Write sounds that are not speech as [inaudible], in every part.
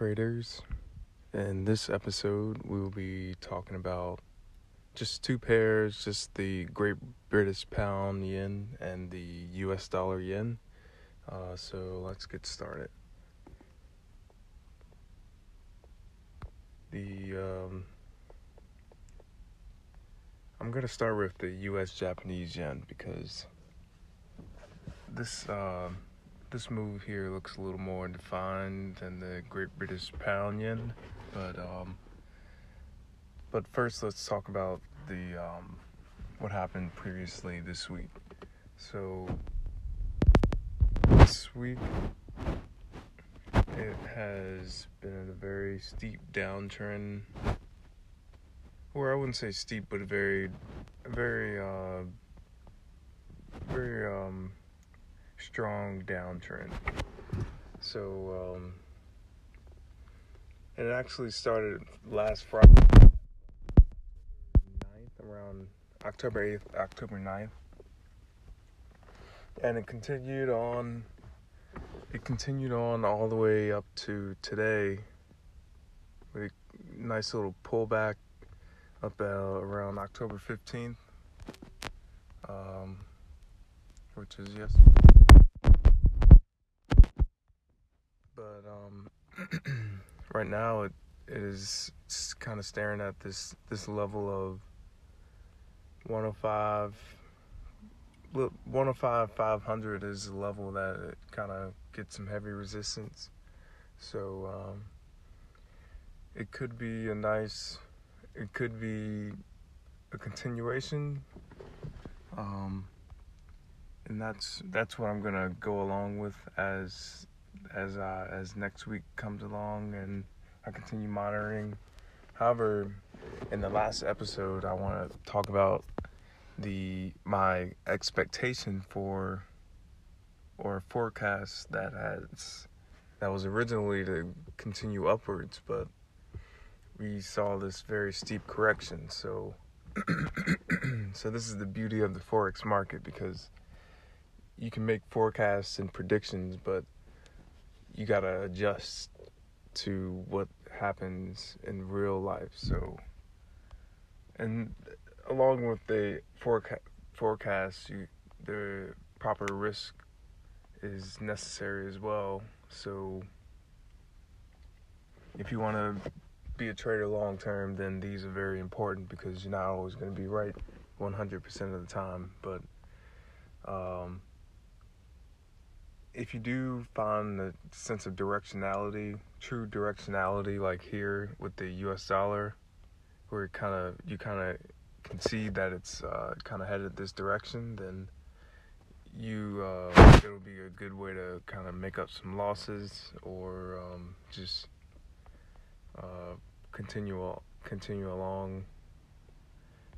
Traders? In this episode, we will be talking about just two pairs just the Great British Pound Yen and the US Dollar Yen. Uh, so let's get started. The um, I'm gonna start with the U.S. Japanese yen because this uh, this move here looks a little more defined than the Great British Pound yen, but um, but first let's talk about the um, what happened previously this week. So this week it has been a very steep downtrend or I wouldn't say steep, but a very, very, uh, very um, strong downtrend. So, um, it actually started last Friday, 9th, around October 8th, October 9th, and it continued on. It continued on all the way up to today with a nice little pullback up around October 15th, um, which is yes. But um, [clears throat] right now it, it is kind of staring at this this level of 105. 105 500 is the level that it kind of gets some heavy resistance. So um, it could be a nice it could be a continuation. Um, and that's that's what I'm gonna go along with as as uh, as next week comes along and I continue monitoring. However, in the last episode, I want to talk about the my expectation for or forecast that has that was originally to continue upwards, but we saw this very steep correction. So, [clears throat] so this is the beauty of the forex market because you can make forecasts and predictions, but you gotta adjust to what happens in real life. So, and along with the forecast, forecast, you the proper risk is necessary as well. So, if you want to be a trader long term, then these are very important because you're not always going to be right 100% of the time. But um, if you do find the sense of directionality, true directionality, like here with the U.S. dollar, where kind of you kind of can see that it's uh, kind of headed this direction, then you uh, it'll be a good way to kind of make up some losses or um, just uh, continue continue along.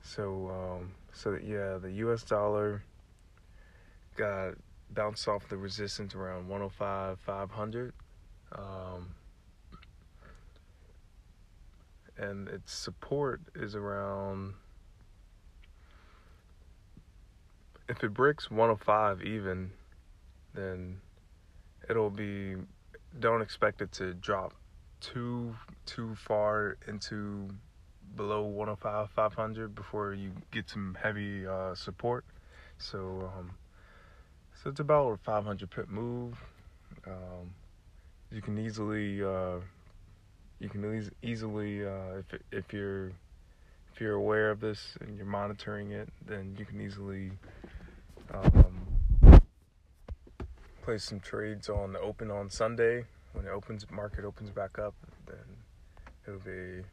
So um, so that, yeah, the U.S. dollar got bounced off the resistance around 105 500. Um, and its support is around if it breaks 105 even then it'll be don't expect it to drop too too far into below 105 500 before you get some heavy uh, support so um, so it's about a 500 pip move um, you can easily uh, you can easily uh, if if you're if you're aware of this and you're monitoring it then you can easily um, place some trades on the open on Sunday when it opens market opens back up, then it'll be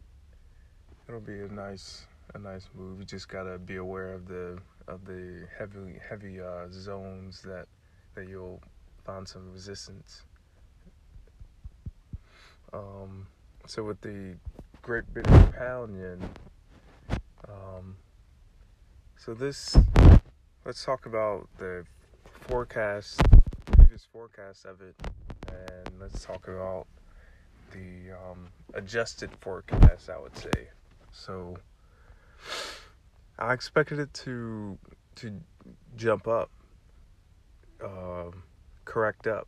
it'll be a nice a nice move. You just gotta be aware of the of the heavy heavy uh, zones that that you'll find some resistance. Um, so with the Great British Pound um, so this let's talk about the forecast, previous forecast of it and let's talk about the um, adjusted forecast. I would say so. I expected it to to jump up, uh, correct up,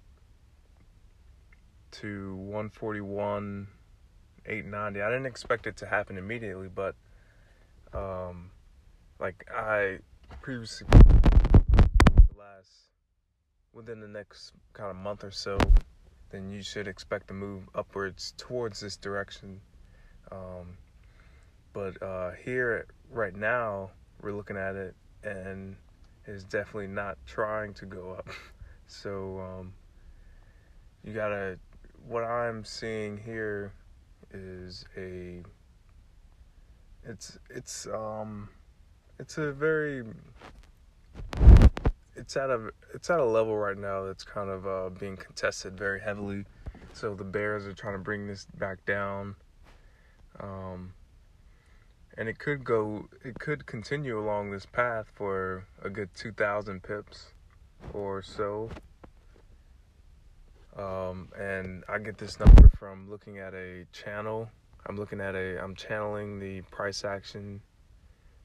to 141 890. I didn't expect it to happen immediately, but um, like I previously last within the next kind of month or so, then you should expect to move upwards towards this direction. Um, but uh, here right now, we're looking at it and it's definitely not trying to go up. [laughs] so um, you gotta. What I'm seeing here is a. It's it's um, it's a very. It's at a it's at a level right now that's kind of uh, being contested very heavily. So the Bears are trying to bring this back down. Um, and it could go it could continue along this path for a good 2000 pips or so. Um, and i get this number from looking at a channel. I'm looking at a i'm channeling the price action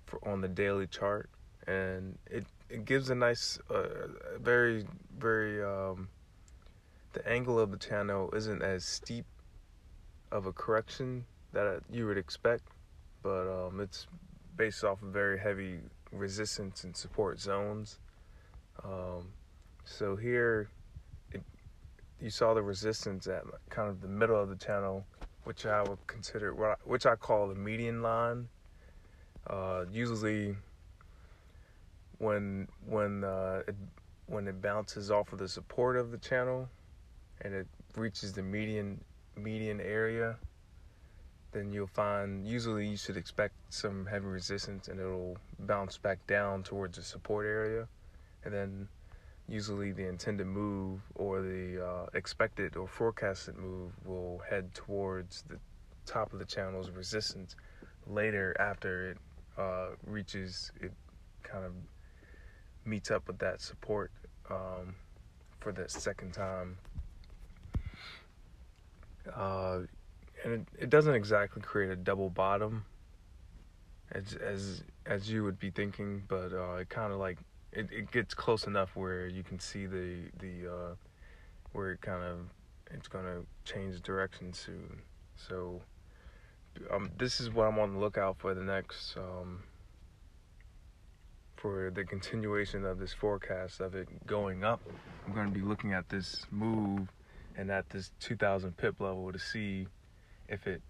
for on the daily chart. And it it gives a nice uh, very very um, the angle of the channel isn't as steep of a correction that you would expect but um, it's based off of very heavy resistance and support zones. Um, so here, it, you saw the resistance at kind of the middle of the channel, which I would consider, which I call the median line. Uh, usually, when when uh, it, when it bounces off of the support of the channel, and it reaches the median median area, then you'll find usually you should expect some heavy resistance and it'll bounce back down towards the support area. And then usually the intended move or the uh, expected or forecasted move will head towards the top of the channel's resistance later after it uh, reaches, it kind of meets up with that support um, for the second time. Uh, and it, it doesn't exactly create a double bottom as as as you would be thinking, but uh, it kind of like it, it gets close enough where you can see the the uh, where it kind of it's gonna change direction soon. So um, this is what I'm on the lookout for the next um, for the continuation of this forecast of it going up. I'm going to be looking at this move and at this 2,000 pip level to see if it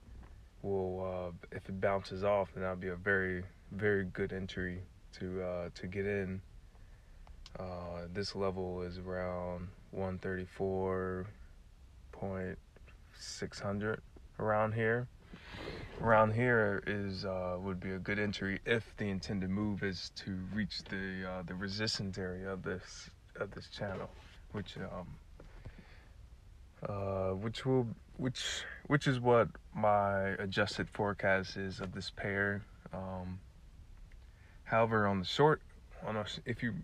will uh, if it bounces off, then that'll be a very very good entry to uh, to get in. Uh, this level is around 134.600 around here. Around here is uh, would be a good entry if the intended move is to reach the uh, the resistance area of this of this channel, which um, uh, which will which which is what my adjusted forecast is of this pair. Um, however, on the short, on a, if you,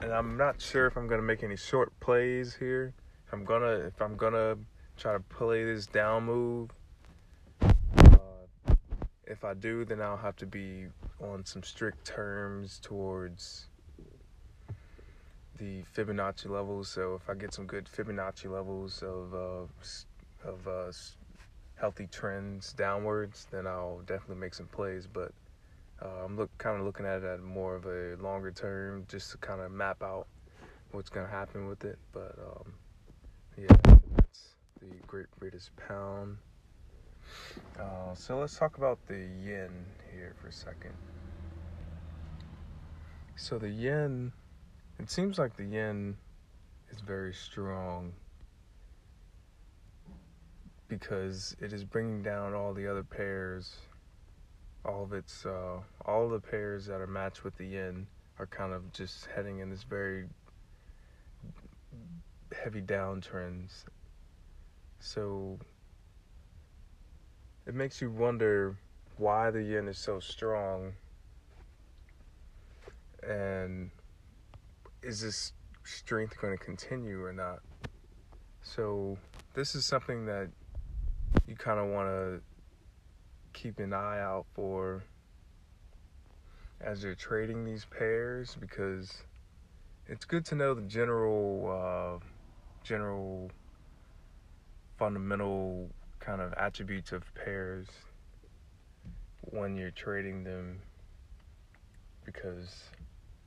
and I'm not sure if I'm gonna make any short plays here. If I'm gonna if I'm gonna try to play this down move. Uh, if I do, then I'll have to be on some strict terms towards the Fibonacci levels. So if I get some good Fibonacci levels of uh, of uh, healthy trends downwards, then I'll definitely make some plays. But uh, I'm look kind of looking at it at more of a longer term, just to kind of map out what's gonna happen with it. But um, yeah, that's the Great British Pound. Uh, so let's talk about the yen here for a second. So the yen it seems like the yen is very strong because it is bringing down all the other pairs. All of its, uh, all the pairs that are matched with the yen are kind of just heading in this very heavy downtrends. So it makes you wonder why the yen is so strong and is this strength going to continue or not? So, this is something that you kind of want to keep an eye out for as you're trading these pairs because it's good to know the general uh, general fundamental kind of attributes of pairs when you're trading them because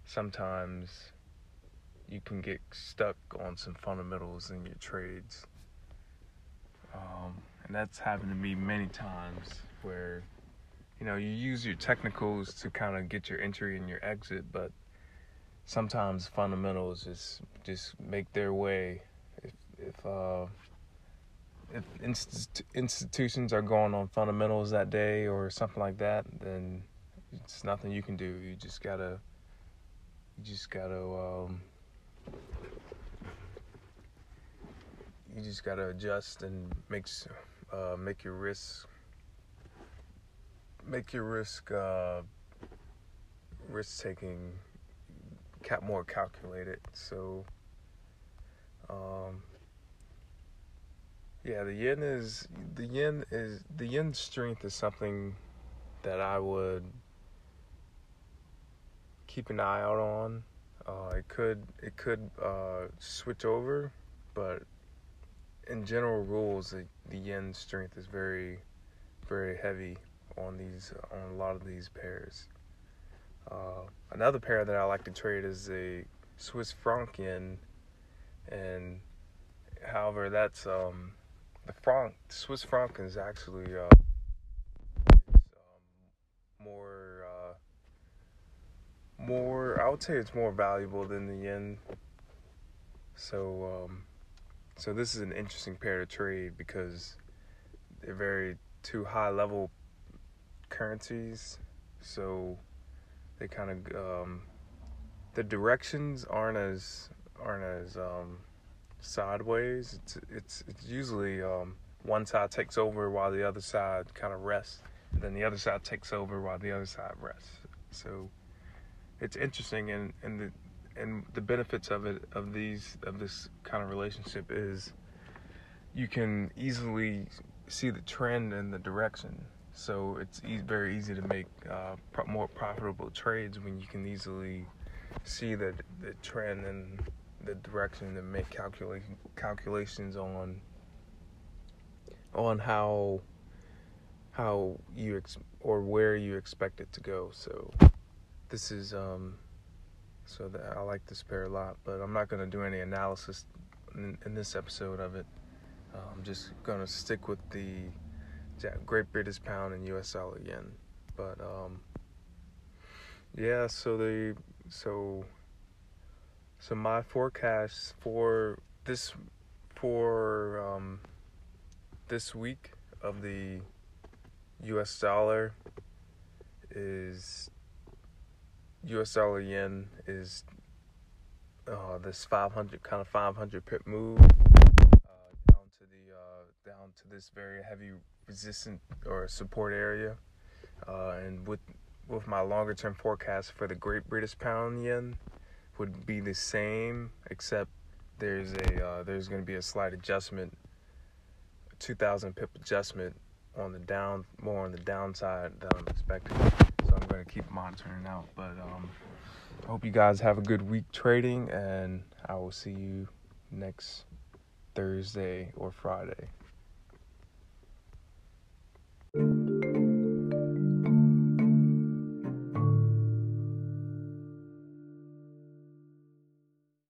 sometimes you can get stuck on some fundamentals in your trades. Um, and that's happened to me many times where you know you use your technicals to kind of get your entry and your exit but sometimes fundamentals just just make their way if if uh, if inst- institutions are going on fundamentals that day or something like that then it's nothing you can do you just gotta you just gotta um, you just gotta adjust and make uh, make your risk make your risk uh, risk taking cap more calculated. So um, yeah, the yen is the yen is the yen strength is something that I would keep an eye out on. Uh, it could it could uh, switch over, but in general rules, the, the yen strength is very very heavy on these on a lot of these pairs. Uh, another pair that I like to trade is a Swiss franc yen, and however that's um, the franc Swiss franc is actually uh, um, more uh, more I would say it's more valuable than the yen. So um, so this is an interesting pair to trade because they're very two high level currencies, so they kind of um, the directions aren't as aren't as um, sideways. It's it's it's usually um, one side takes over while the other side kind of rests, and then the other side takes over while the other side rests. So it's interesting, and and the and the benefits of it of these of this kind of relationship is you can easily see the trend and the direction so it's e- very easy to make uh, pro- more profitable trades when you can easily see the the trend and the direction and make calculation calculations on on how how you ex- or where you expect it to go. So this is um so that I like this pair a lot, but I'm not gonna do any analysis in, in this episode of it. Uh, I'm just gonna stick with the Great British Pound and U.S. Dollar Yen. But um, yeah, so the so so my forecast for this for um, this week of the U.S. dollar is U.S. dollar yen is uh, this 500 kind of 500 pip move uh, down to the uh, down to this very heavy resistant or support area. Uh, and with with my longer term forecast for the Great British Pound yen would be the same, except there's a uh, there's going to be a slight adjustment, 2,000 pip adjustment on the down more on the downside than I'm expecting. To keep monitoring out. But um, I hope you guys have a good week trading, and I will see you next Thursday or Friday.